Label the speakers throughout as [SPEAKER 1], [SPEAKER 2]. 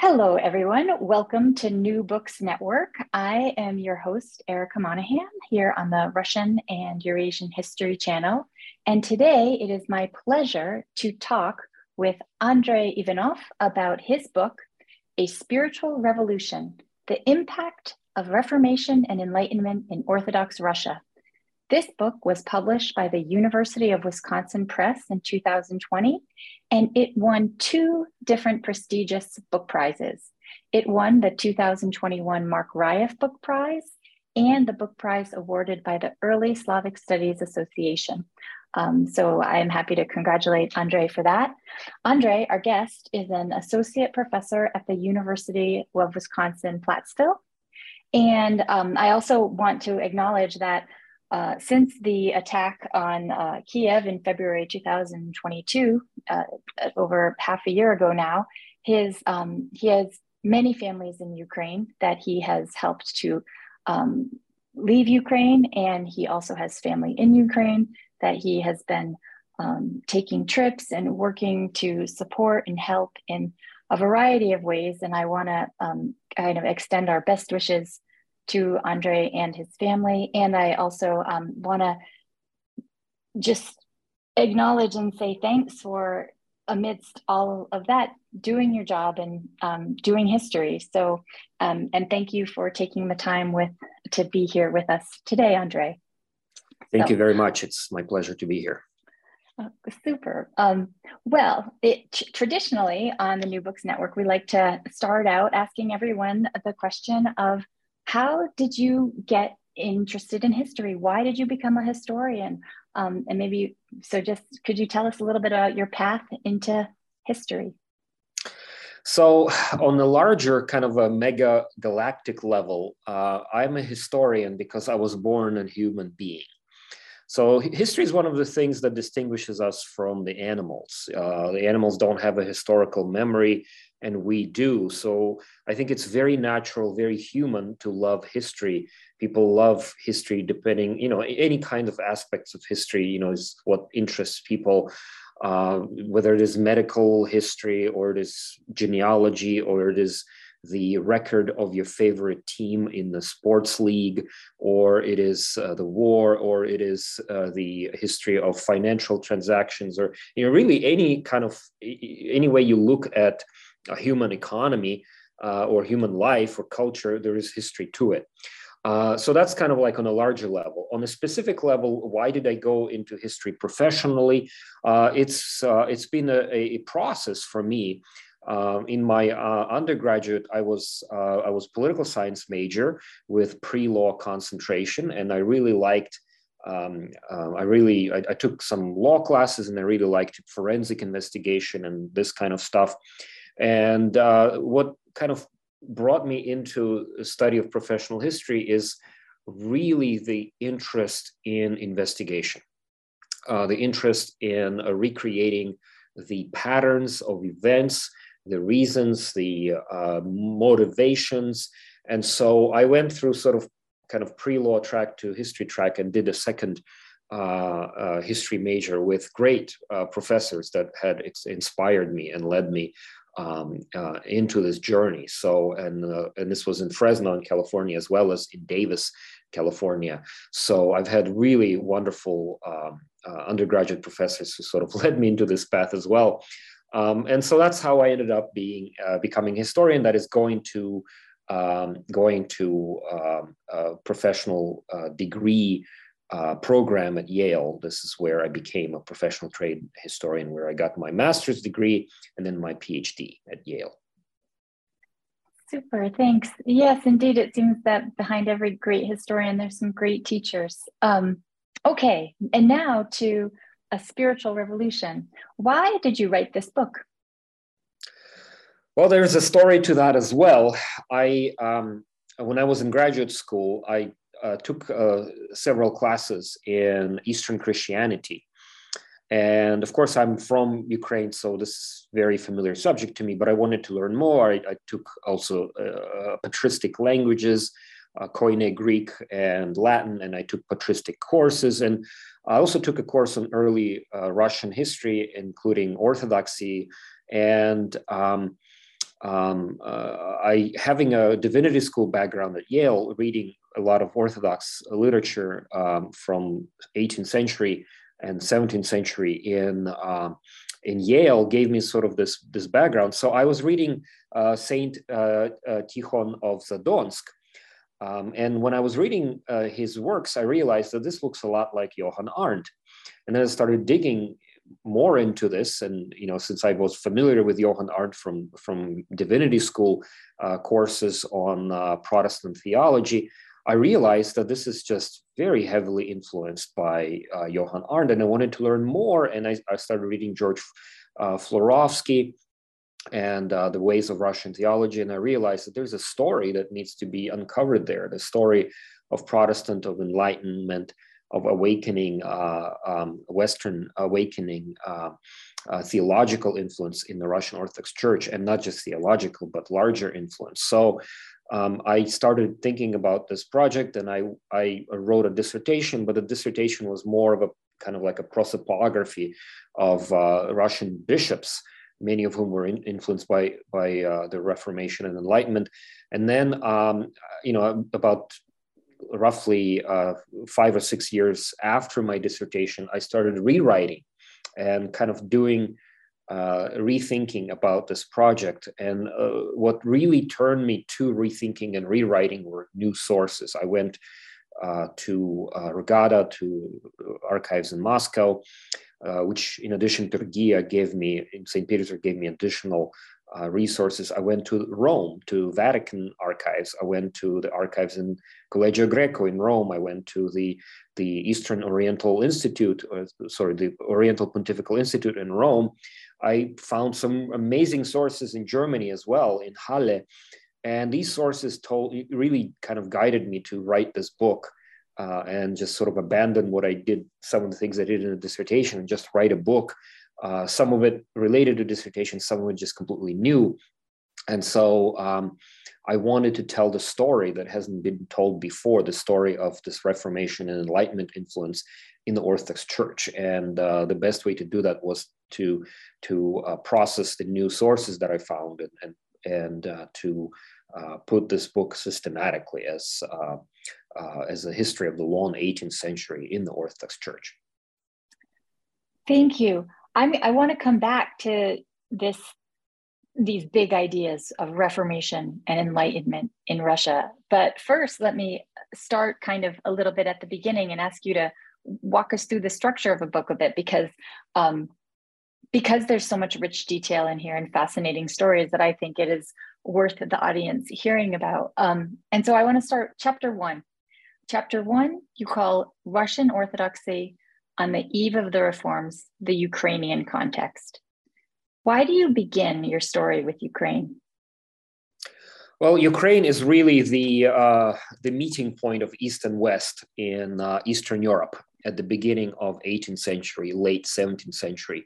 [SPEAKER 1] Hello, everyone. Welcome to New Books Network. I am your host, Erika Monahan, here on the Russian and Eurasian History Channel. And today it is my pleasure to talk with Andrei Ivanov about his book, A Spiritual Revolution The Impact of Reformation and Enlightenment in Orthodox Russia. This book was published by the University of Wisconsin Press in 2020, and it won two different prestigious book prizes. It won the 2021 Marc Raeff Book Prize and the book prize awarded by the Early Slavic Studies Association. Um, so I am happy to congratulate Andre for that. Andre, our guest, is an associate professor at the University of Wisconsin Platteville. And um, I also want to acknowledge that uh, since the attack on uh, Kiev in February 2022, uh, over half a year ago now, his um, he has many families in Ukraine that he has helped to um, leave Ukraine, and he also has family in Ukraine that he has been um, taking trips and working to support and help in a variety of ways. And I want to um, kind of extend our best wishes to Andre and his family. And I also um, want to just acknowledge and say thanks for amidst all of that doing your job and um, doing history so um, and thank you for taking the time with to be here with us today Andre.
[SPEAKER 2] thank so, you very much it's my pleasure to be here
[SPEAKER 1] oh, super um, well it, traditionally on the new books network we like to start out asking everyone the question of how did you get interested in history? Why did you become a historian? Um, and maybe, so just could you tell us a little bit about your path into history?
[SPEAKER 2] So, on a larger kind of a mega galactic level, uh, I'm a historian because I was born a human being. So, history is one of the things that distinguishes us from the animals. Uh, the animals don't have a historical memory, and we do. So I think it's very natural, very human to love history. People love history depending, you know, any kind of aspects of history, you know, is what interests people. Uh, whether it is medical history or it is genealogy or it is the record of your favorite team in the sports league, or it is uh, the war, or it is uh, the history of financial transactions, or you know, really any kind of any way you look at a human economy uh, or human life or culture, there is history to it. Uh, so that's kind of like on a larger level. On a specific level, why did I go into history professionally? Uh, it's uh, it's been a, a, process for me. Um, in my uh, undergraduate, I was uh, I was political science major with pre-law concentration, and I really liked um, uh, I really I, I, took some law classes and I really liked forensic investigation and this kind of stuff. And uh, what kind of brought me into a study of professional history is really the interest in investigation, uh, the interest in uh, recreating the patterns of events, the reasons, the uh, motivations. And so I went through sort of kind of pre-law track to history track and did a second uh, uh, history major with great uh, professors that had inspired me and led me um, uh, into this journey. So, and uh, and this was in Fresno, in California, as well as in Davis, California. So, I've had really wonderful um, uh, undergraduate professors who sort of led me into this path as well. Um, and so that's how I ended up being uh, becoming a historian. That is going to um, going to um, a professional uh, degree uh, program at Yale. This is where I became a professional trade historian, where I got my master's degree and then my PhD at Yale.
[SPEAKER 1] Super, thanks. Yes, indeed. It seems that behind every great historian, there's some great teachers. Um, okay, and now to a spiritual revolution. Why did you write this book?
[SPEAKER 2] Well, there's a story to that as well. I, um, when I was in graduate school, I uh, took uh, several classes in Eastern Christianity. And of course, I'm from Ukraine, so this is very familiar subject to me. But I wanted to learn more. I, I took also uh, patristic languages, uh, Koine Greek and Latin, and I took patristic courses. And I also took a course on early uh, Russian history, including Orthodoxy. And um, um, uh, I, having a divinity school background at Yale, reading a lot of Orthodox literature um, from 18th century and 17th century in um, in Yale gave me sort of this this background. So I was reading uh, Saint uh, uh, Tikhon of Zadonsk, um, and when I was reading uh, his works, I realized that this looks a lot like Johann Arndt. And then I started digging more into this, and you know, since I was familiar with Johann Arndt from from divinity school uh, courses on uh, Protestant theology, I realized that this is just very heavily influenced by uh, Johann Arndt, and I wanted to learn more. And I, I started reading George uh, Florovsky and uh, the ways of Russian theology, and I realized that there's a story that needs to be uncovered there. The story of Protestant, of enlightenment, of awakening, uh, um, Western awakening. Uh, uh, theological influence in the Russian Orthodox Church, and not just theological, but larger influence. So um, I started thinking about this project and I, I wrote a dissertation, but the dissertation was more of a kind of like a prosopography of uh, Russian bishops, many of whom were in, influenced by, by uh, the Reformation and Enlightenment. And then, um, you know, about roughly uh, five or six years after my dissertation, I started rewriting and kind of doing uh, rethinking about this project. And uh, what really turned me to rethinking and rewriting were new sources. I went uh, to uh, RGADA, to archives in Moscow, uh, which, in addition to gave me, in St. Petersburg, gave me additional uh, resources. I went to Rome, to Vatican archives. I went to the archives in Collegio Greco in Rome. I went to the the Eastern Oriental Institute, or, sorry, the Oriental Pontifical Institute in Rome. I found some amazing sources in Germany as well, in Halle. And these sources told really kind of guided me to write this book uh, and just sort of abandon what I did, some of the things I did in a dissertation, and just write a book. Uh, some of it related to dissertation, some of it just completely new. And so um, I wanted to tell the story that hasn't been told before the story of this Reformation and Enlightenment influence in the Orthodox Church. And uh, the best way to do that was to to uh, process the new sources that I found and and, and uh, to uh, put this book systematically as uh, uh, as a history of the long 18th century in the Orthodox Church.
[SPEAKER 1] Thank you. I mean, I want to come back to this these big ideas of reformation and enlightenment in Russia. But first, let me start kind of a little bit at the beginning and ask you to walk us through the structure of a book a bit because um, because there's so much rich detail in here and fascinating stories that I think it is worth the audience hearing about. Um, and so I want to start chapter one. Chapter one, you call Russian Orthodoxy on the eve of the reforms, the Ukrainian context. Why do you begin your story with Ukraine?
[SPEAKER 2] Well, Ukraine is really the uh, the meeting point of East and West in uh, Eastern Europe at the beginning of 18th century, late 17th century.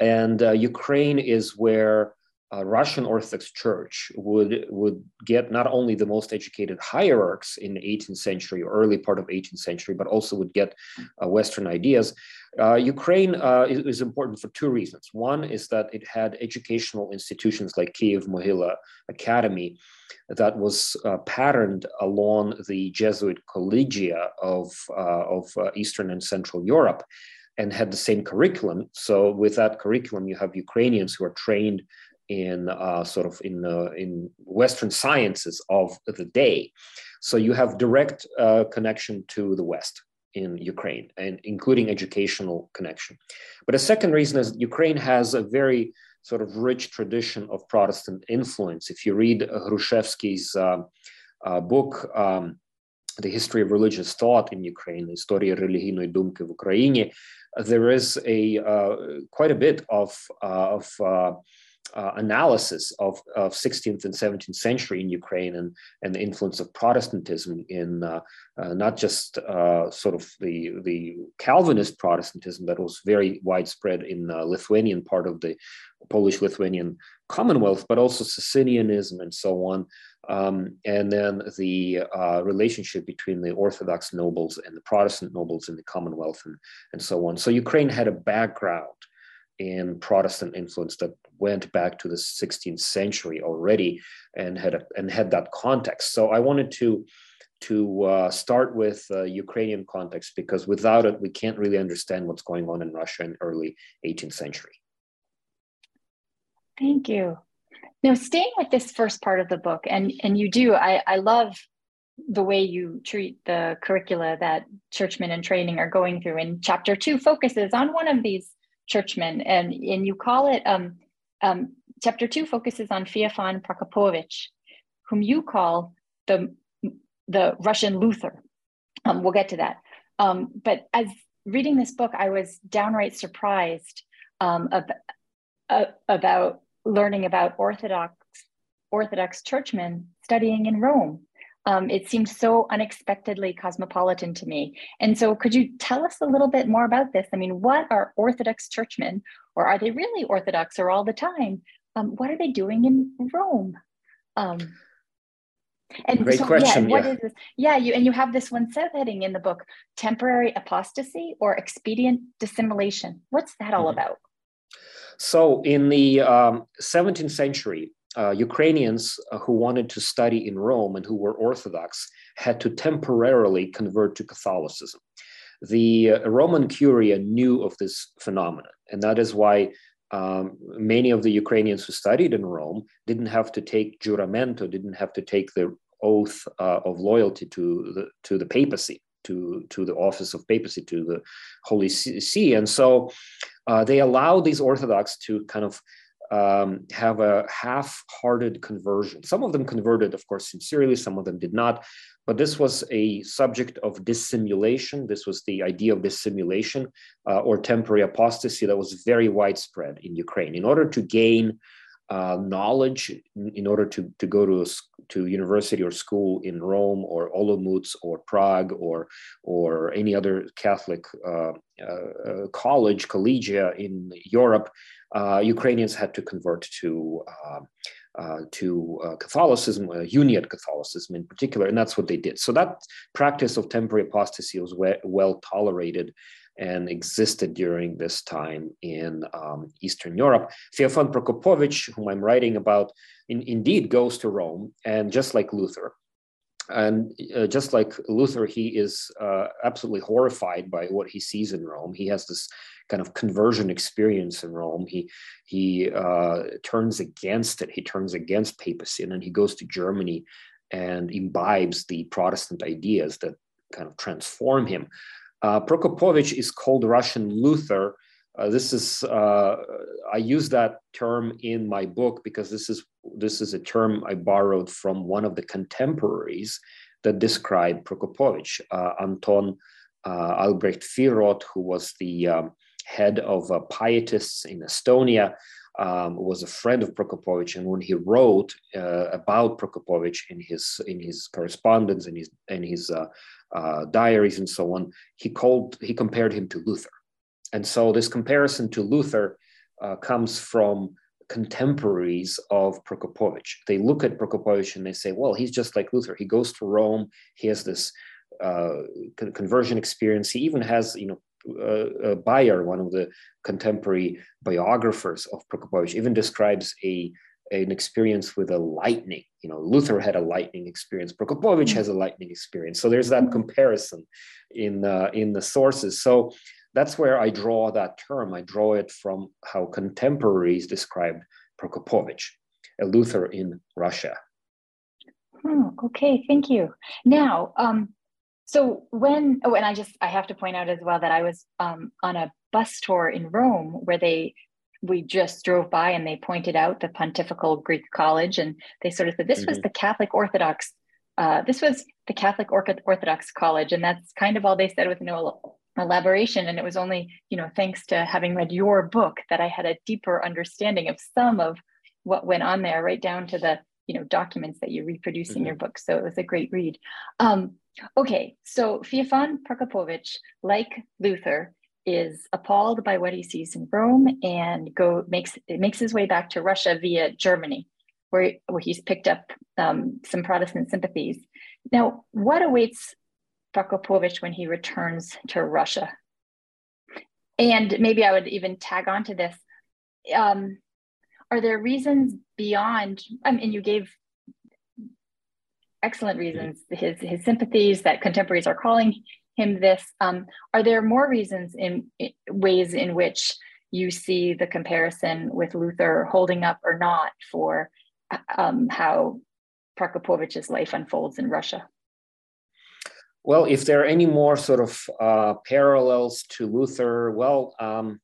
[SPEAKER 2] And uh, Ukraine is where uh, Russian Orthodox Church would would get not only the most educated hierarchs in the 18th century or early part of 18th century, but also would get uh, Western ideas. Uh, Ukraine uh, is, is, important for two reasons. One is that it had educational institutions like Kiev Mohyla Academy that was uh, patterned along the Jesuit collegia of, uh, of Eastern and Central Europe and had the same curriculum. So with that curriculum, you have Ukrainians who are trained in uh, sort of in uh, in Western sciences of the day. So you have direct uh, connection to the West in Ukraine, and including educational connection. But a second reason is Ukraine has a very sort of rich tradition of Protestant influence. If you read Hrushevsky's uh, uh, book. Um, the history of religious thought in Ukraine, Історія релігійної думки в Україні, there is a uh, quite a bit of uh, of uh, uh, analysis of, of 16th and 17th century in Ukraine and, and the influence of Protestantism in uh, uh, not just sort of the, the Calvinist Protestantism that was very widespread in the Lithuanian part of the Polish Lithuanian Commonwealth, but also Socinianism and so on. Um, and then the uh, relationship between the Orthodox nobles and the Protestant nobles in the Commonwealth and, and so on. So Ukraine had a background in Protestant influence that went back to the 16th century already and had a, and had that context. So I wanted to to uh, start with uh, Ukrainian context because without it we can't really understand what's going on in Russia in early 18th century.
[SPEAKER 1] Thank you. Now, staying with this first part of the book, and and you do, I I love the way you treat the curricula that churchmen in training are going through. And chapter two focuses on one of these churchmen, and and you call it um, um, chapter two focuses on Feofan Prokopovich, whom you call the the Russian Luther. Um, we'll get to that. Um, but as reading this book, I was downright surprised um, uh, about learning about Orthodox Orthodox churchmen studying in Rome. Um, it seemed so unexpectedly cosmopolitan to me. And so, could you tell us a little bit more about this? I mean, what are Orthodox churchmen, or are they really Orthodox or all the time? Um, what are they doing in Rome? Um,
[SPEAKER 2] and Great so, question.
[SPEAKER 1] Yeah, what yeah. is this? Yeah, you and you have this one subheading in the book: temporary apostasy or expedient dissimulation. What's that all mm-hmm. about?
[SPEAKER 2] So, in the um, 17th century, uh, Ukrainians uh, who wanted to study in Rome and who were Orthodox had to temporarily convert to Catholicism. The uh, Roman Curia knew of this phenomenon, and that is why um, many of the Ukrainians who studied in Rome didn't have to take juramento, didn't have to take the oath uh, of loyalty to the to the papacy, to to the office of papacy, to the Holy See, and so uh, they allowed these Orthodox to kind of um, have a half-hearted conversion. Some of them converted, of course, sincerely. Some of them did not. But this was a subject of dissimulation. This was the idea of dissimulation uh, or temporary apostasy that was very widespread in Ukraine. In order to gain uh, knowledge, in order to, to go to, to university or school in Rome or Olomouc or Prague or, or any other Catholic uh, uh college, collegia in Europe, uh, Ukrainians had to convert to uh, uh, to uh, Catholicism, uh, Uniate Catholicism in particular, and that's what they did. So that practice of temporary apostasy was we- well tolerated and existed during this time in um, Eastern Europe. Feofan Prokopovich, whom I'm writing about, in, indeed goes to Rome, and just like Luther, and uh, just like Luther, he is uh, absolutely horrified by what he sees in Rome. He has this kind of conversion experience in Rome. He he uh, turns against it. He turns against papacy, and then he goes to Germany and imbibes the Protestant ideas that kind of transform him. Uh, Prokopovich is called Russian Luther. Uh, this is uh, I use that term in my book because this is this is a term I borrowed from one of the contemporaries that described Prokopovich, uh, Anton uh, Albrecht Vierorth, who was the um, head of uh, pietists in Estonia, um, was a friend of Prokopovich, and when he wrote uh, about Prokopovich in his in his correspondence and his in his uh, uh, diaries and so on, he called he compared him to Luther, and so this comparison to Luther uh, comes from contemporaries of Prokopovich. They look at Prokopovich and they say, well, he's just like Luther. He goes to Rome. He has this uh, conversion experience. He even has, you know, uh, Bayer, one of the contemporary biographers of Prokopovich, even describes a an experience with a lightning. You know, Luther had a lightning experience. Prokopovich mm-hmm. has a lightning experience. So there's that comparison in uh, in the sources. So that's where I draw that term. I draw it from how contemporaries described Prokopovich, a Luther in Russia.
[SPEAKER 1] Oh, okay, thank you. Now, um, so when oh, and I just I have to point out as well that I was um, on a bus tour in Rome where they we just drove by and they pointed out the Pontifical Greek College and they sort of said this mm-hmm. was the Catholic Orthodox uh, this was the Catholic Orthodox College. And that's kind of all they said with no elaboration. And it was only you know thanks to having read your book that I had a deeper understanding of some of what went on there right down to the you know documents that you reproduce mm-hmm. in your book. So it was a great read. Um, okay. So Feofan Prokopovich, like Luther is appalled by what he sees in Rome and go makes it makes his way back to Russia via Germany where, where he's picked up um, some Protestant sympathies. Now what awaits Prokopovich when he returns to Russia? And maybe I would even tag on to this. Um, are there reasons beyond I mean you gave excellent reasons his his sympathies that contemporaries are calling him this um, are there more reasons in, in, ways in which you see the comparison with luther holding up or not for um, how prokopovich's life unfolds in russia
[SPEAKER 2] well if there are any more sort of uh, parallels to luther well um,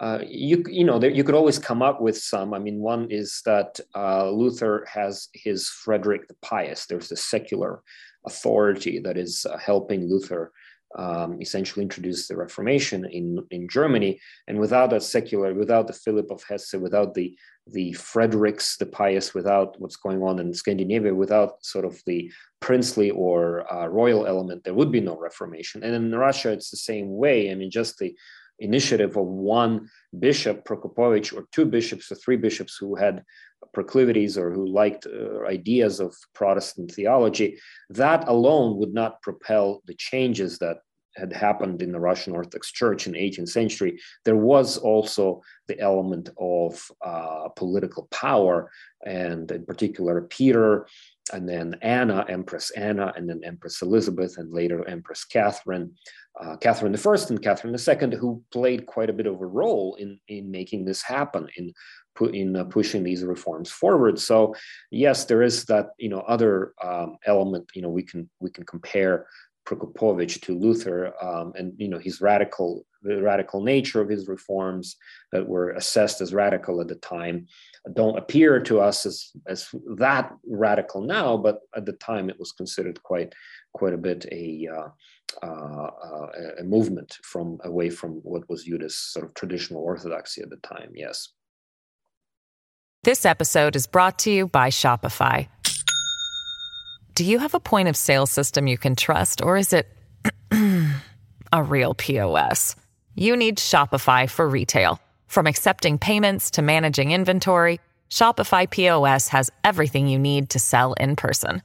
[SPEAKER 2] uh, you you know you could always come up with some. I mean, one is that uh, Luther has his Frederick the Pious. There's a secular authority that is uh, helping Luther um, essentially introduced the Reformation in in Germany. And without that secular, without the Philip of Hesse, without the the Fredericks the Pious, without what's going on in Scandinavia, without sort of the princely or uh, royal element, there would be no Reformation. And in Russia, it's the same way. I mean, just the initiative of one bishop, Prokopovich, or two bishops or three bishops who had proclivities or who liked uh, ideas of Protestant theology, that alone would not propel the changes that had happened in the Russian Orthodox Church in the 18th century. There was also the element of uh, political power, and in particular, Peter and then Anna, Empress Anna, and then Empress Elizabeth, and later Empress Catherine, uh, Catherine I and Catherine II, who played quite a bit of a role in, in making this happen, in, in uh, pushing these reforms forward. So yes, there is that you know other um, element. You know we can we can compare Prokopovich to Luther, um, and you know his radical the radical nature of his reforms that were assessed as radical at the time don't appear to us as as that radical now, but at the time it was considered quite quite a bit a uh, uh, a movement from away from what was viewed as sort of traditional orthodoxy at the time. Yes.
[SPEAKER 3] This episode is brought to you by Shopify. Do you have a point of sale system you can trust, or is it a real POS? You need Shopify for retail. From accepting payments to managing inventory, Shopify POS has everything you need to sell in person.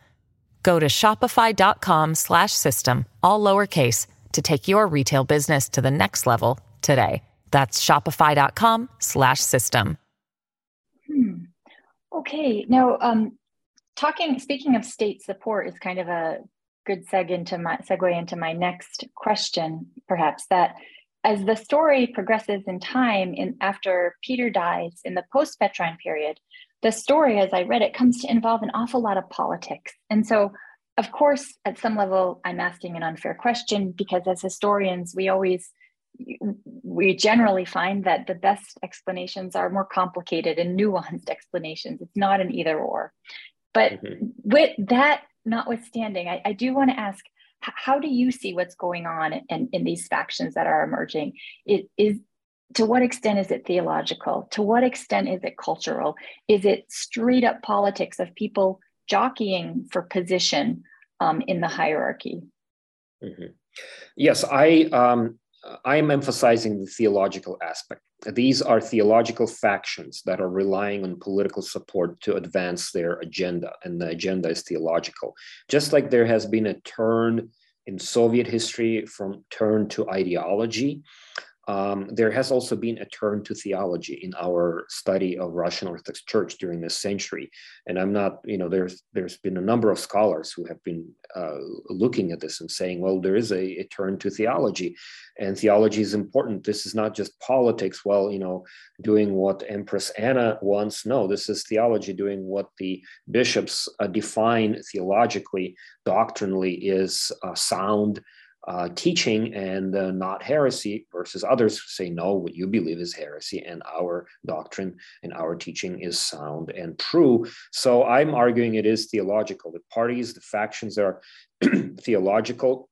[SPEAKER 3] Go to shopify.com/system all lowercase to take your retail business to the next level today. That's shopify.com/system.
[SPEAKER 1] Hmm. Okay, now um, talking speaking of state support is kind of a good seg into my segue into my next question, perhaps that as the story progresses in time in after Peter dies in the post-Petrine period, the story as I read it comes to involve an awful lot of politics. And so of course, at some level, I'm asking an unfair question because as historians, we always we generally find that the best explanations are more complicated and nuanced explanations. It's not an either or. But mm-hmm. with that notwithstanding, I, I do want to ask how do you see what's going on in, in these factions that are emerging? It is to what extent is it theological? To what extent is it cultural? Is it straight up politics of people jockeying for position um, in the hierarchy?
[SPEAKER 2] Mm-hmm. Yes, I um, I am emphasizing the theological aspect. These are theological factions that are relying on political support to advance their agenda, and the agenda is theological. Just like there has been a turn in Soviet history from turn to ideology, um, there has also been a turn to theology in our study of Russian Orthodox Church during this century. And I'm not, you know, there's there's been a number of scholars who have been uh, looking at this and saying, well, there is a, a, turn to theology, and theology is important. This is not just politics. Well, you know, doing what Empress Anna wants. No, this is theology, doing what the bishops uh, define theologically, doctrinally is uh, sound uh, teaching and uh, not heresy, versus others say, no, what you believe is heresy, and our doctrine and our teaching is sound and true. So I'm arguing it is theological. The parties, the factions are theological.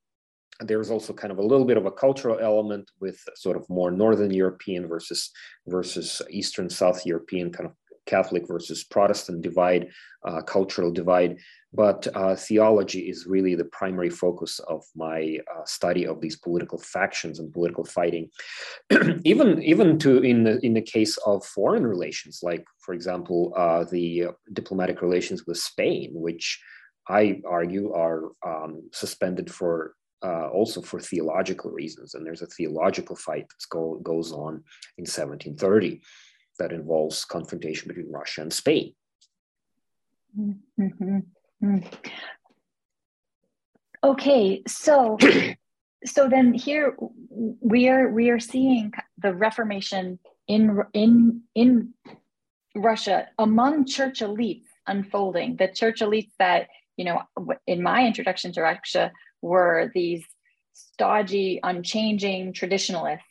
[SPEAKER 2] There's also kind of a little bit of a cultural element with sort of more Northern European versus versus Eastern South European kind of Catholic versus Protestant divide, uh, cultural divide, but uh, theology is really the primary focus of my uh, study of these political factions and political fighting. even even to in the in the case of foreign relations, like for example uh, the diplomatic relations with Spain, which I argue are um, suspended for uh, also for theological reasons. And there's a theological fight that go, goes on in 1730 that involves confrontation between Russia and Spain.
[SPEAKER 1] Mm-hmm. Mm. Okay, so so then here we are we are seeing the Reformation in in in Russia among church elites unfolding. The church elites that you know in my introduction to Russia were these stodgy, unchanging traditionalists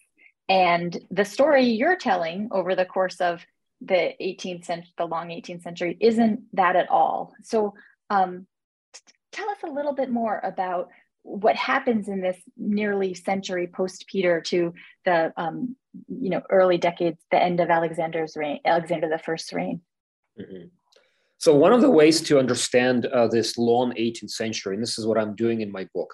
[SPEAKER 1] and the story you're telling over the course of the 18th century, the long 18th century, isn't that at all. So, um, tell us a little bit more about what happens in this nearly century post Peter to the um, you know early decades, the end of Alexander's reign, Alexander the First's reign.
[SPEAKER 2] Mm-hmm. So one of the ways to understand uh, this long 18th century, and this is what I'm doing in my book,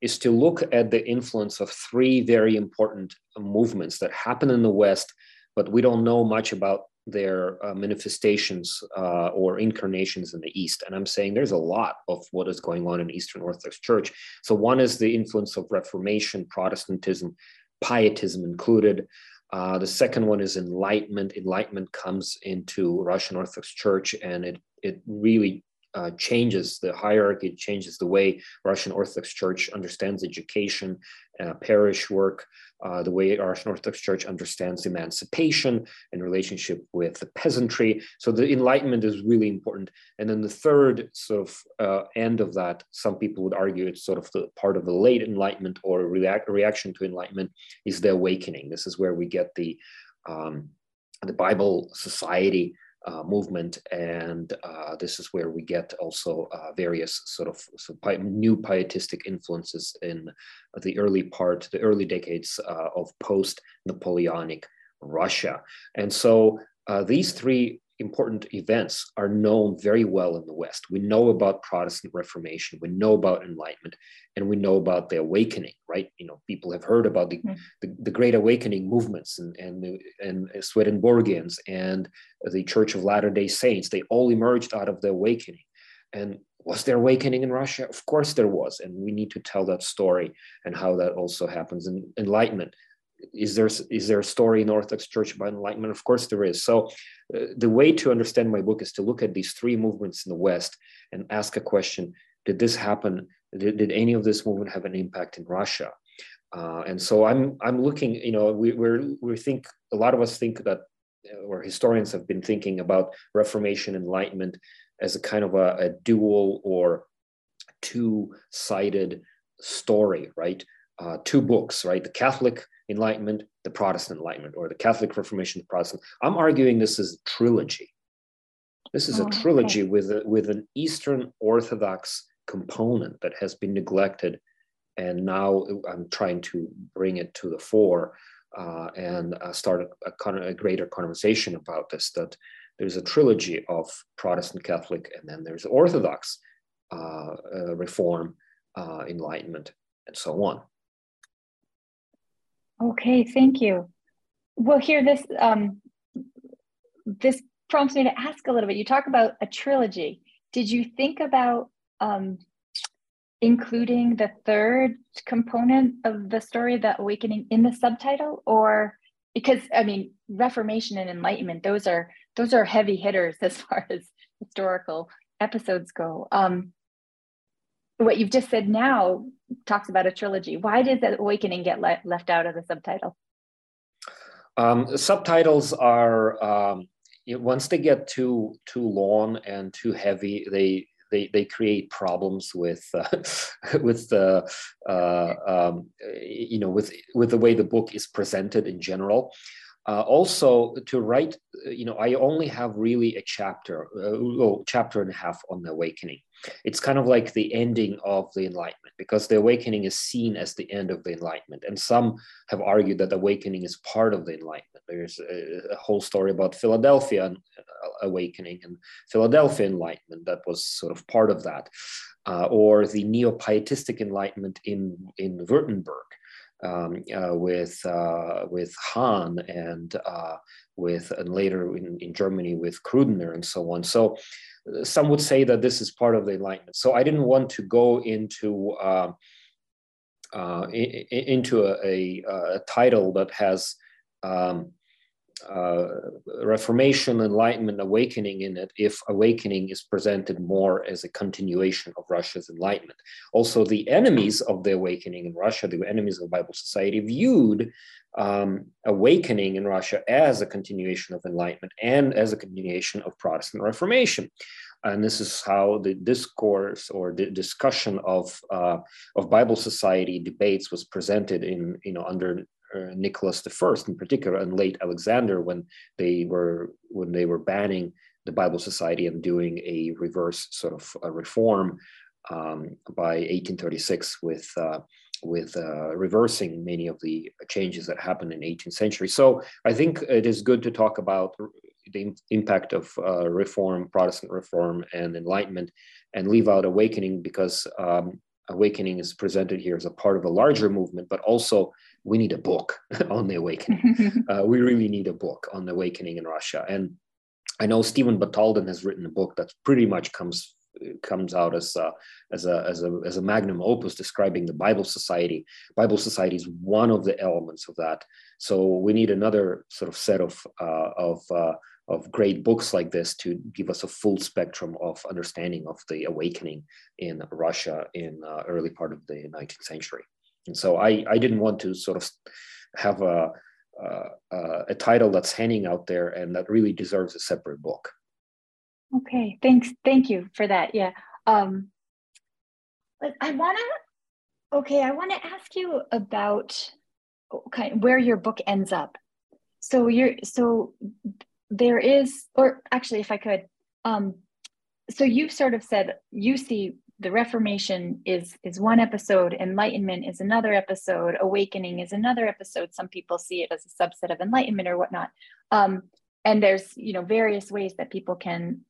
[SPEAKER 2] is to look at the influence of three very important movements that happen in the West, but we don't know much about their uh, manifestations uh, or incarnations in the East. And I'm saying there's a lot of what is going on in Eastern Orthodox Church. So, one is the influence of Reformation, Protestantism, Pietism included. Uh, the second one is Enlightenment. Enlightenment comes into Russian Orthodox Church and it, it really uh, changes the hierarchy, changes the way Russian Orthodox Church understands education, uh, parish work, uh, the way Russian Orthodox Church understands emancipation and relationship with the peasantry. So the Enlightenment is really important. And then the third sort of uh, end of that, some people would argue it's sort of the part of the late Enlightenment or react, reaction to Enlightenment, is the awakening. This is where we get the um, the Bible Society uh, movement, and uh, this is where we get also uh, various sort of so new pietistic influences in the early part, the early decades uh, of post-Napoleonic Russia. And so uh, these three important events are known very well in the West. We know about Protestant Reformation, we know about Enlightenment, and we know about the Awakening, right? You know, people have heard about the, mm. the, the, Great Awakening movements and, and, and Swedenborgians and the Church of Latter-day Saints. They all emerged out of the Awakening. And was there awakening in Russia? Of course there was. And we need to tell that story and how that also happens in Enlightenment is there is there a story in Orthodox Church about enlightenment? Of course there is. So uh, the way to understand my book is to look at these three movements in the West and ask a question: Did this happen? Did, did any of this movement have an impact in Russia? Uh, and so I'm I'm looking. You know, we we're, we think a lot of us think that, uh, or historians have been thinking about Reformation Enlightenment as a kind of a, a dual or two-sided story, right? Uh, two books, right? The Catholic Enlightenment, the Protestant Enlightenment, or the Catholic Reformation, the Protestant. I'm arguing this is a trilogy. This is oh, a trilogy okay. with, a, with an Eastern Orthodox component that has been neglected. And now I'm trying to bring it to the fore uh, and uh, start a, a, a, greater conversation about this that there's a trilogy of Protestant Catholic, and then there's Orthodox uh, uh Reform, uh, Enlightenment, and so on.
[SPEAKER 1] Okay, thank you. Well, here this um, this prompts me to ask a little bit. You talk about a trilogy. Did you think about um, including the third component of the story, the awakening, in the subtitle, or because I mean, Reformation and Enlightenment, those are those are heavy hitters as far as historical episodes go. Um, what you've just said now talks about a trilogy. Why did the awakening get le- left out of the subtitle?
[SPEAKER 2] Um, subtitles are um, once they get too too long and too heavy, they they, they create problems with uh, with the uh, um, you know with with the way the book is presented in general. Uh, also, to write, you know, I only have really a chapter, uh, well, chapter and a half on the awakening. It's kind of like the ending of the Enlightenment because the awakening is seen as the end of the Enlightenment. And some have argued that awakening is part of the Enlightenment. There's a, a whole story about Philadelphia uh, awakening and Philadelphia Enlightenment that was sort of part of that, uh, or the Neo Pietistic Enlightenment in, in Württemberg um, uh, with uh, with Hahn and uh, with and later in, in Germany with Krudener and so on. So some would say that this is part of the Enlightenment. So I didn't want to go into uh, uh, into a, a, a, title that has um, uh, Reformation, Enlightenment, Awakening in it if Awakening is presented more as a continuation of Russia's Enlightenment. Also, the enemies of the Awakening in Russia, the enemies of Bible Society, viewed um, Awakening in Russia as a continuation of Enlightenment and as a continuation of Protestant Reformation. And this is how the discourse or the discussion of, uh, of Bible Society debates was presented in, you know, under uh, Nicholas I in particular and late Alexander when they were when they were banning the Bible Society and doing a reverse sort of a reform um, by 1836 with uh, with uh, reversing many of the changes that happened in 18th century. So I think it is good to talk about the impact of uh, reform, Protestant reform, and Enlightenment, and leave out awakening because um, awakening is presented here as a part of a larger movement, but also we need a book on the awakening. uh, we really need a book on the awakening in Russia. And I know Stephen Batalden has written a book that pretty much comes comes out as a, as a as a as a magnum opus describing the Bible Society. Bible Society is one of the elements of that. So we need another sort of set of uh, of uh, of great books like this to give us a full spectrum of understanding of the awakening in Russia in uh, early part of the 19th century. And so I, I didn't want to sort of have a, uh, a title that's hanging out there and that really deserves a separate book.
[SPEAKER 1] Okay, thanks. Thank you for that. Yeah. Um, I want to, okay, I want to ask you about okay, where your book ends up. So you're, so there is, or actually, if I could, um, so you sort of said you see the reformation is is one episode enlightenment is another episode awakening is another episode some people see it as a subset of enlightenment or whatnot um, and there's you know various ways that people can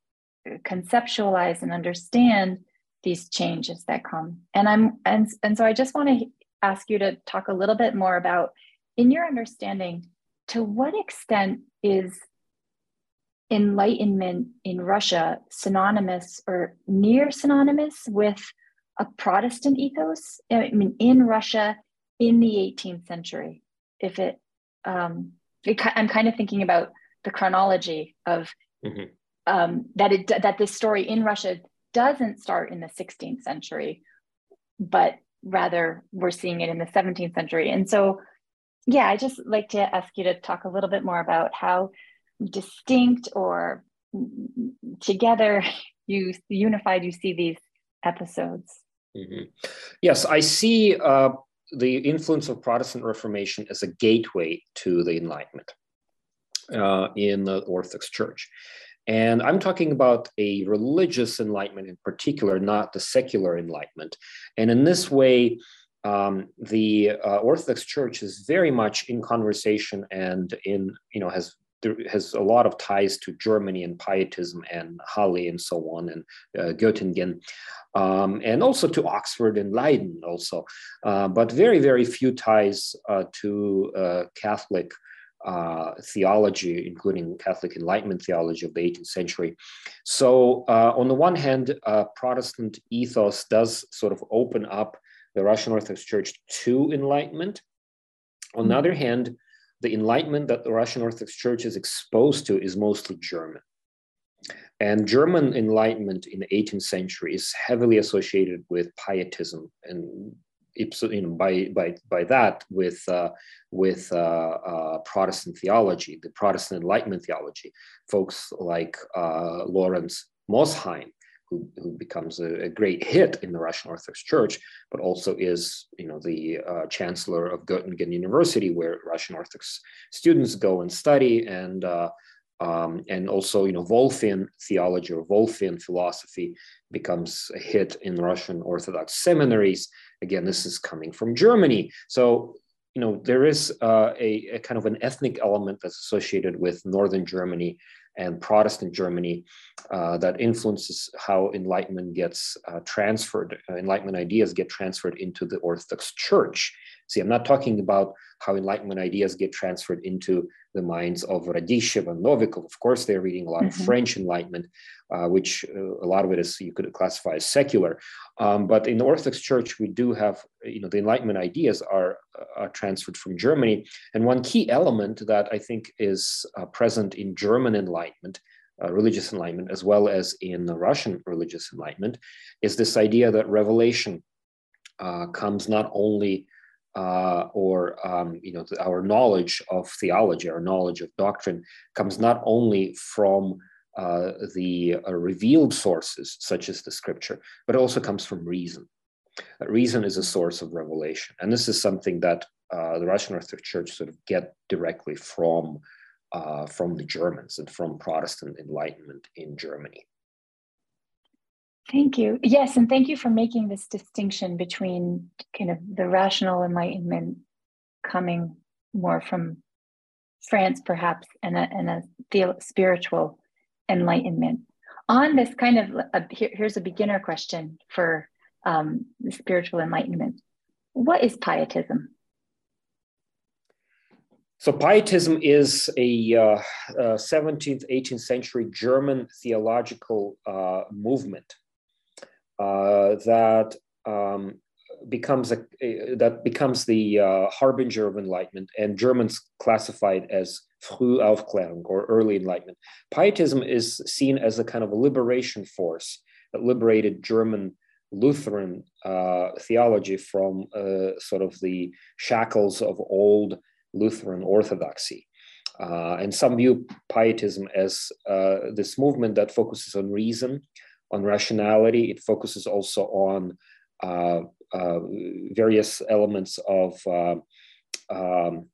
[SPEAKER 1] conceptualize and understand these changes that come and i'm and, and so i just want to ask you to talk a little bit more about in your understanding to what extent is enlightenment in Russia synonymous or near synonymous with a Protestant ethos? I mean, in Russia in the 18th century, if it, um, it I'm kind of thinking about the chronology of mm-hmm. Um, that it that this story in Russia doesn't start in the 16th century, but rather we're seeing it in the 17th century. And so, yeah, I just like to ask you to talk a little bit more about how distinct or together you unified you see these episodes
[SPEAKER 2] mm-hmm. yes i see uh, the influence of protestant reformation as a gateway to the enlightenment uh, in the orthodox church and i'm talking about a religious enlightenment in particular not the secular enlightenment. And in this way um, the uh, Orthodox Church is very much in conversation and in you know has has a lot of ties to Germany and Pietism and Halle and so on, and uh, Göttingen, um, and also to Oxford and Leiden also, uh, but very, very few ties uh, to uh, Catholic uh, theology, including Catholic Enlightenment theology of the 18th century. So, uh, on the one hand, uh, Protestant ethos does sort of open up the Russian Orthodox Church to Enlightenment. On the other hand, the Enlightenment that the Russian Orthodox Church is exposed to is mostly German. And German Enlightenment in the 18th century is heavily associated with pietism and you know, by, by, by that with, uh, with uh, uh, Protestant theology, the Protestant Enlightenment theology, folks like uh, Lawrence Mosheim, who, who becomes a, a, great hit in the Russian Orthodox Church, but also is you know, the uh, chancellor of Göttingen University, where Russian Orthodox students go and study and uh, um, and also, you know, Wolfian theology or Wolfian philosophy becomes a hit in Russian Orthodox seminaries. Again, this is coming from Germany. So, you know, there is uh, a, a, kind of an ethnic element that's associated with Northern Germany and Protestant Germany uh, that influences how Enlightenment gets uh, transferred, uh, Enlightenment ideas get transferred into the Orthodox Church. See, I'm not talking about how Enlightenment ideas get transferred into the minds of Radищev and Novikov. Of course, they're reading a lot mm-hmm. of French Enlightenment, uh, which uh, a lot of it is you could classify as secular. Um, but in the Orthodox Church, we do have, you know, the Enlightenment ideas are, uh, are transferred from Germany. And one key element that I think is uh, present in German Enlightenment uh, religious enlightenment as well as in the Russian religious enlightenment is this idea that revelation uh, comes not only uh, or um, you know our knowledge of theology, our knowledge of doctrine comes not only from uh, the uh, revealed sources such as the scripture, but also comes from reason. reason is a source of revelation, and this is something that uh, the Russian Orthodox Church sort of get directly from uh, from the Germans and from Protestant Enlightenment in Germany.
[SPEAKER 1] Thank you. Yes, and thank you for making this distinction between kind of the rational enlightenment coming more from France, perhaps, and a, and a spiritual enlightenment. On this kind of, a, here, here's a beginner question for um, the spiritual enlightenment. What is pietism?
[SPEAKER 2] So Pietism is a uh, uh, 17th, 18th century German theological uh, movement uh, that um, becomes a, a, that becomes the uh, harbinger of enlightenment, and Germans classify it as Frühaufklärung or early enlightenment. Pietism is seen as a kind of a liberation force that liberated German Lutheran uh, theology from uh, sort of the shackles of old Lutheran orthodoxy. Uh, and some view pietism as uh, this movement that focuses on reason on rationality. It focuses also on uh, uh, various elements of uh, um,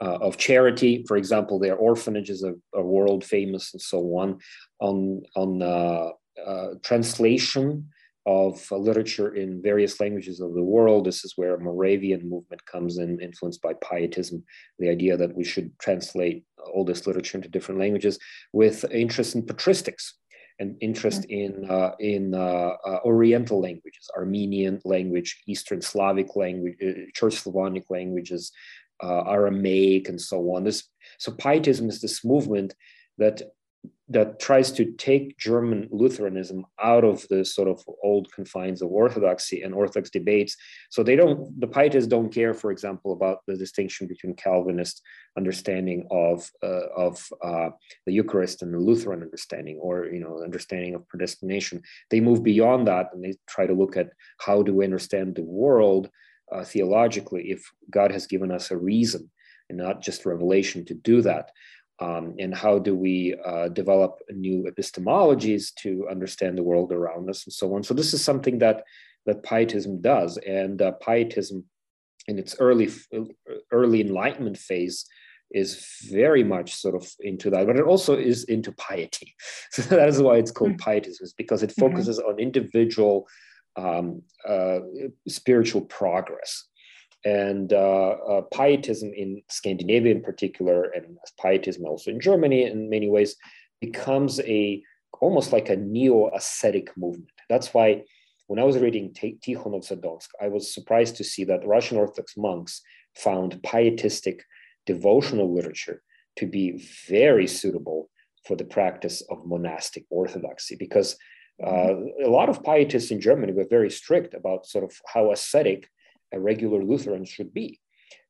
[SPEAKER 2] uh, of charity. For example, their orphanages are, are, world famous and so on. On on uh, uh, translation of literature in various languages of the world. This is where Moravian movement comes in, influenced by Pietism, the idea that we should translate all this literature into different languages with interest in patristics and interest mm-hmm. in uh, in uh, uh, Oriental languages, Armenian language, Eastern Slavic language, uh, Church Slavonic languages, uh, Aramaic, and so on. This so Pietism is this movement that that tries to take German Lutheranism out of the sort of old confines of orthodoxy and orthodox debates. So they don't, the Pietists don't care, for example, about the distinction between Calvinist understanding of uh, of uh, the Eucharist and the Lutheran understanding, or you know, understanding of predestination. They move beyond that and they try to look at how do we understand the world uh, theologically if God has given us a reason and not just revelation to do that um, and how do we uh, develop new epistemologies to understand the world around us and so on so this is something that that pietism does and uh, pietism in its early early enlightenment phase is very much sort of into that but it also is into piety so that is why it's called mm-hmm. pietism because it mm-hmm. focuses mm-hmm. on individual um, uh, spiritual progress and uh, uh, pietism in Scandinavia in particular, and pietism also in Germany in many ways, becomes a almost like a neo-ascetic movement. That's why when I was reading Tikhon of Zadonsk, I was surprised to see that Russian Orthodox monks found pietistic devotional literature to be very suitable for the practice of monastic orthodoxy because uh, a lot of pietists in Germany were very strict about sort of how ascetic a regular Lutheran should be.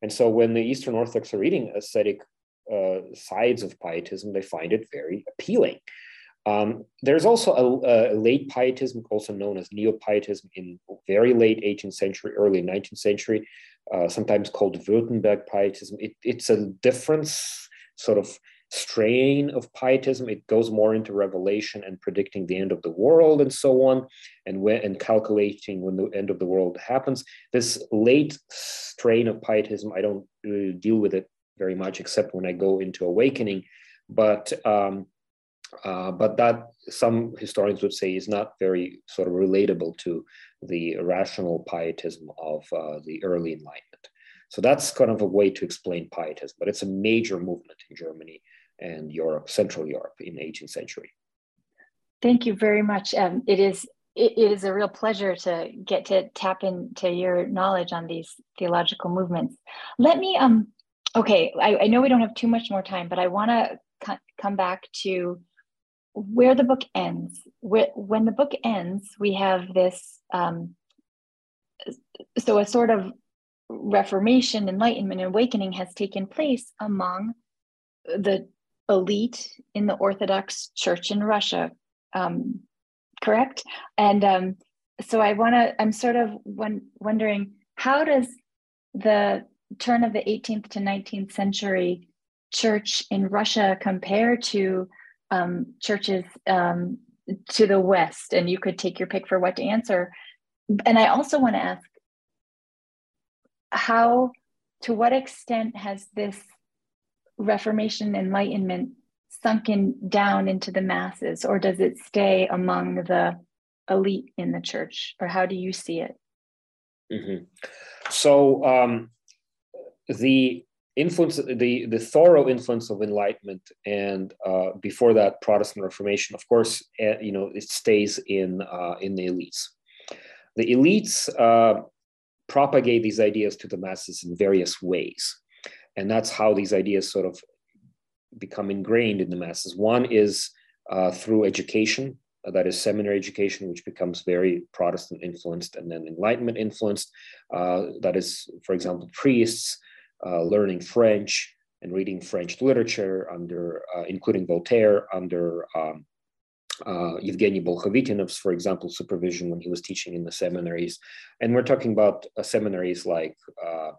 [SPEAKER 2] And so when the Eastern Orthodox are reading ascetic uh, sides of pietism, they find it very appealing. Um, there's also a, a, late pietism, also known as neo-pietism, in very late 18th century, early 19th century, uh, sometimes called Württemberg pietism. It, it's a different sort of strain of pietism. It goes more into revelation and predicting the end of the world and so on, and when and calculating when the end of the world happens. This late strain of pietism, I don't really deal with it very much, except when I go into awakening. But um, uh, but that some historians would say is not very sort of relatable to the rational pietism of uh, the early Enlightenment. So that's kind of a way to explain pietism, but it's a major movement in Germany and Europe, Central Europe in the 18th century.
[SPEAKER 1] Thank you very much. Um, it is it is a real pleasure to get to tap into your knowledge on these theological movements. Let me um okay, I, I know we don't have too much more time, but I want to come back to where the book ends. Where, when the book ends, we have this um, so a sort of reformation, enlightenment, and awakening has taken place among the elite in the Orthodox Church in Russia, um, correct? And um, so I want to, I'm sort of wondering how does the turn of the 18th to 19th century church in Russia compare to um, churches um, to the West? And you could take your pick for what to answer. And I also want to ask how, to what extent has this Reformation Enlightenment sunken down into the masses, or does it stay among the elite in the church, or how do you see it?
[SPEAKER 2] Mm-hmm. So um, the influence, the the thorough influence of Enlightenment, and uh, before that Protestant Reformation, of course, uh, you know, it stays in uh, in the elites. The elites uh, propagate these ideas to the masses in various ways and that's how these ideas sort of become ingrained in the masses. One is uh, through education, uh, that is seminary education, which becomes very Protestant influenced and then Enlightenment influenced. Uh, that is, for example, priests uh, learning French and reading French literature under, uh, including Voltaire, under um, uh, Evgeny Bolkhovitinov, for example, supervision when he was teaching in the seminaries. And we're talking about uh, seminaries like uh,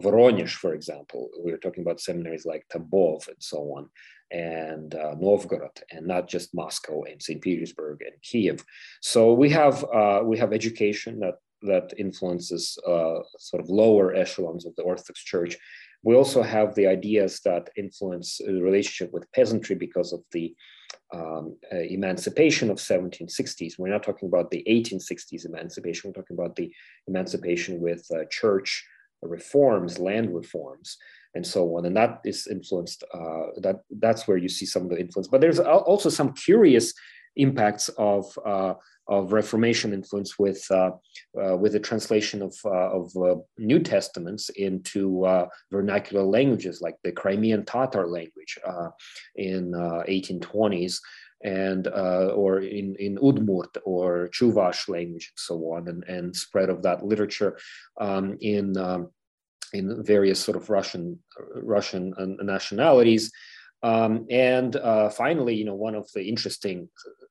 [SPEAKER 2] Voronezh, for example, we are talking about seminaries like Tambov and so on, and uh, Novgorod, and not just Moscow and St. Petersburg and Kiev. So we have uh, we have education that that influences uh, sort of lower echelons of the Orthodox Church. We also have the ideas that influence the relationship with peasantry because of the um, uh, emancipation of 1760s. We're not talking about the 1860s emancipation. We're talking about the emancipation with uh, church reforms, land reforms, and so on. And that is influenced. Uh, that that's where you see some of the influence. But there's also some curious impacts of uh, of Reformation influence with uh, uh with the translation of of New Testaments into vernacular languages like the Crimean Tatar language in 1820s and uh, or in in Udmurt or Chuvash language and so on, and, and spread of that literature um, in um, in various sort of Russian Russian nationalities. Um, and uh, finally, you know, one of the interesting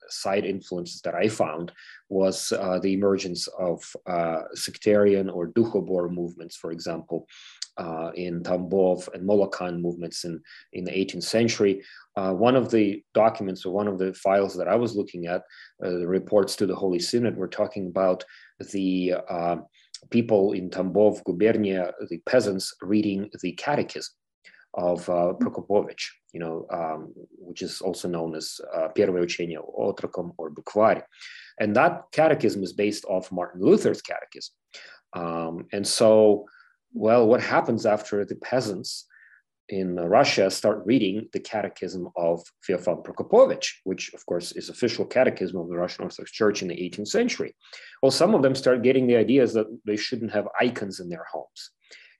[SPEAKER 2] side influences that I found was uh, the emergence of uh, sectarian or Dukhobor movements, for example, uh, in Tambov and Molokan movements in, in the 18th century. Uh, one of the documents or one of the files that I was looking at, uh, the reports to the Holy Synod, were talking about the uh, people in Tambov, Gubernia, the peasants reading the catechism of uh, Prokopovich, you know, um, which is also known as uh, Первое учение отроком or Bukvari. And that catechism is based off Martin Luther's catechism. Um, and so, well, what happens after the peasants in Russia start reading the catechism of Feofan Prokopovich, which of course is official catechism of the Russian Orthodox Church in the 18th century. Well, some of them start getting the ideas that they shouldn't have icons in their homes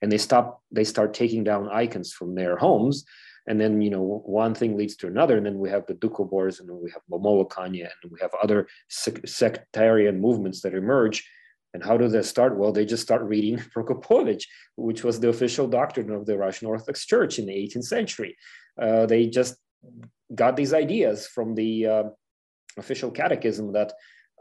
[SPEAKER 2] and they stop they start taking down icons from their homes. And then you know one thing leads to another. And then we have the Doukhobors and we have Momolokanya and we have other sectarian movements that emerge. And how do they start? Well they just start reading Prokopovich which was the official doctrine of the Russian Orthodox Church in the 18th century. Uh, they just got these ideas from the uh, official catechism that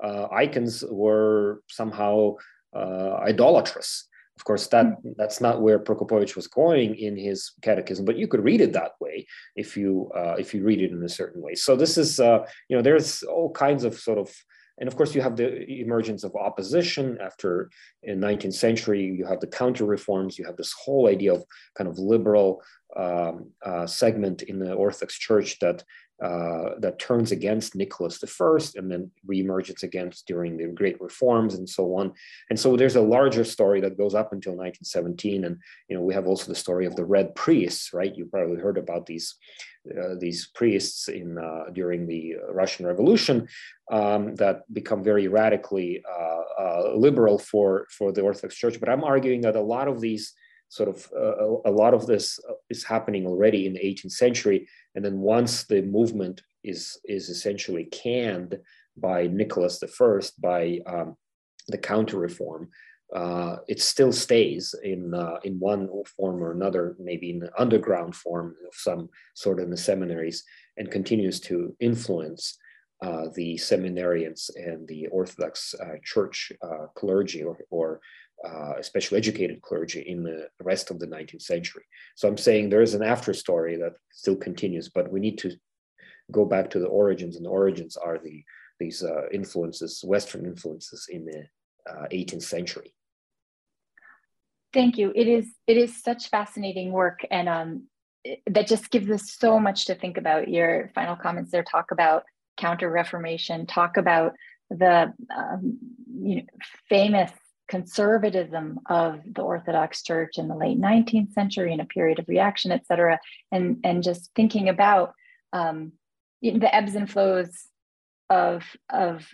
[SPEAKER 2] uh, icons were somehow uh, idolatrous of course, that hmm. that's not where Prokopovich was going in his catechism, but you could read it that way if you uh, if you read it in a certain way. So this is uh, you know there's all kinds of sort of and of course you have the emergence of opposition after in 19th century you have the counter reforms you have this whole idea of kind of liberal um, uh, segment in the orthodox church that uh, that turns against Nicholas I and then reemerges against during the Great Reforms and so on. And so there's a larger story that goes up until 1917. And you know we have also the story of the Red Priests, right? You probably heard about these uh, these priests in uh, during the Russian Revolution um, that become very radically uh, uh, liberal for for the Orthodox Church. But I'm arguing that a lot of these sort of uh, a lot of this is happening already in the 18th century. And then once the movement is is essentially canned by Nicholas I, by um, the counter reform, uh, it still stays in uh, in one form or another, maybe in the underground form of some sort in the seminaries, and continues to influence uh, the seminarians and the Orthodox uh, Church uh, clergy or, or uh, especially educated clergy in the rest of the 19th century. So I'm saying there is an after story that still continues, but we need to go back to the origins, and the origins are the these uh, influences, Western influences in the uh, 18th century.
[SPEAKER 1] Thank you. It is it is such fascinating work, and um, it, that just gives us so much to think about. Your final comments there talk about counter Reformation, talk about the um, you know, famous conservatism of the Orthodox Church in the late 19th century in a period of reaction, et cetera, and, and just thinking about um, the ebbs and flows of, of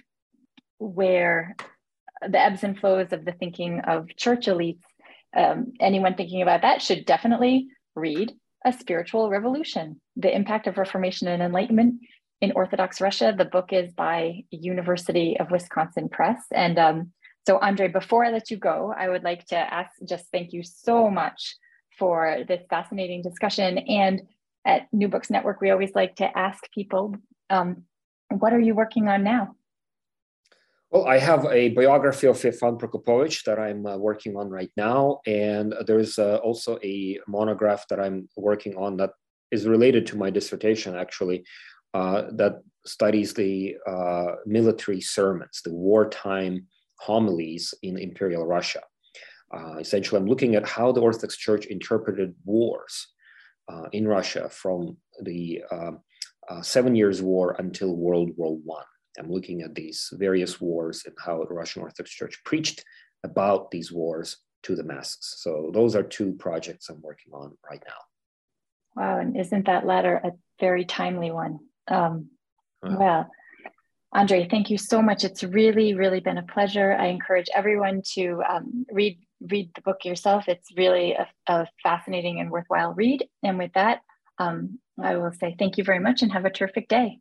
[SPEAKER 1] where the ebbs and flows of the thinking of church elites. Um, anyone thinking about that should definitely read A Spiritual Revolution, The Impact of Reformation and Enlightenment in Orthodox Russia. The book is by University of Wisconsin Press. And um, so, Andre, before I let you go, I would like to ask just thank you so much for this fascinating discussion. And at New Books Network, we always like to ask people, um, what are you working on now?
[SPEAKER 2] Well, I have a biography of Feofan Prokopovich that I'm uh, working on right now. And there's uh, also a monograph that I'm working on that is related to my dissertation, actually, uh, that studies the uh, military sermons, the wartime homilies in Imperial Russia. Uh, essentially, I'm looking at how the Orthodox Church interpreted wars uh, in Russia from the um, uh, Seven Years' War until World War One. I'm looking at these various wars and how the Russian Orthodox Church preached about these wars to the masses. So those are two projects I'm working on right now.
[SPEAKER 1] Wow, and isn't that latter a very timely one? Um, uh, well, Andre, thank you so much. It's really, really been a pleasure. I encourage everyone to um, read read the book yourself. It's really a, a, fascinating and worthwhile read. And with that, um, I will say thank you very much and have a terrific day.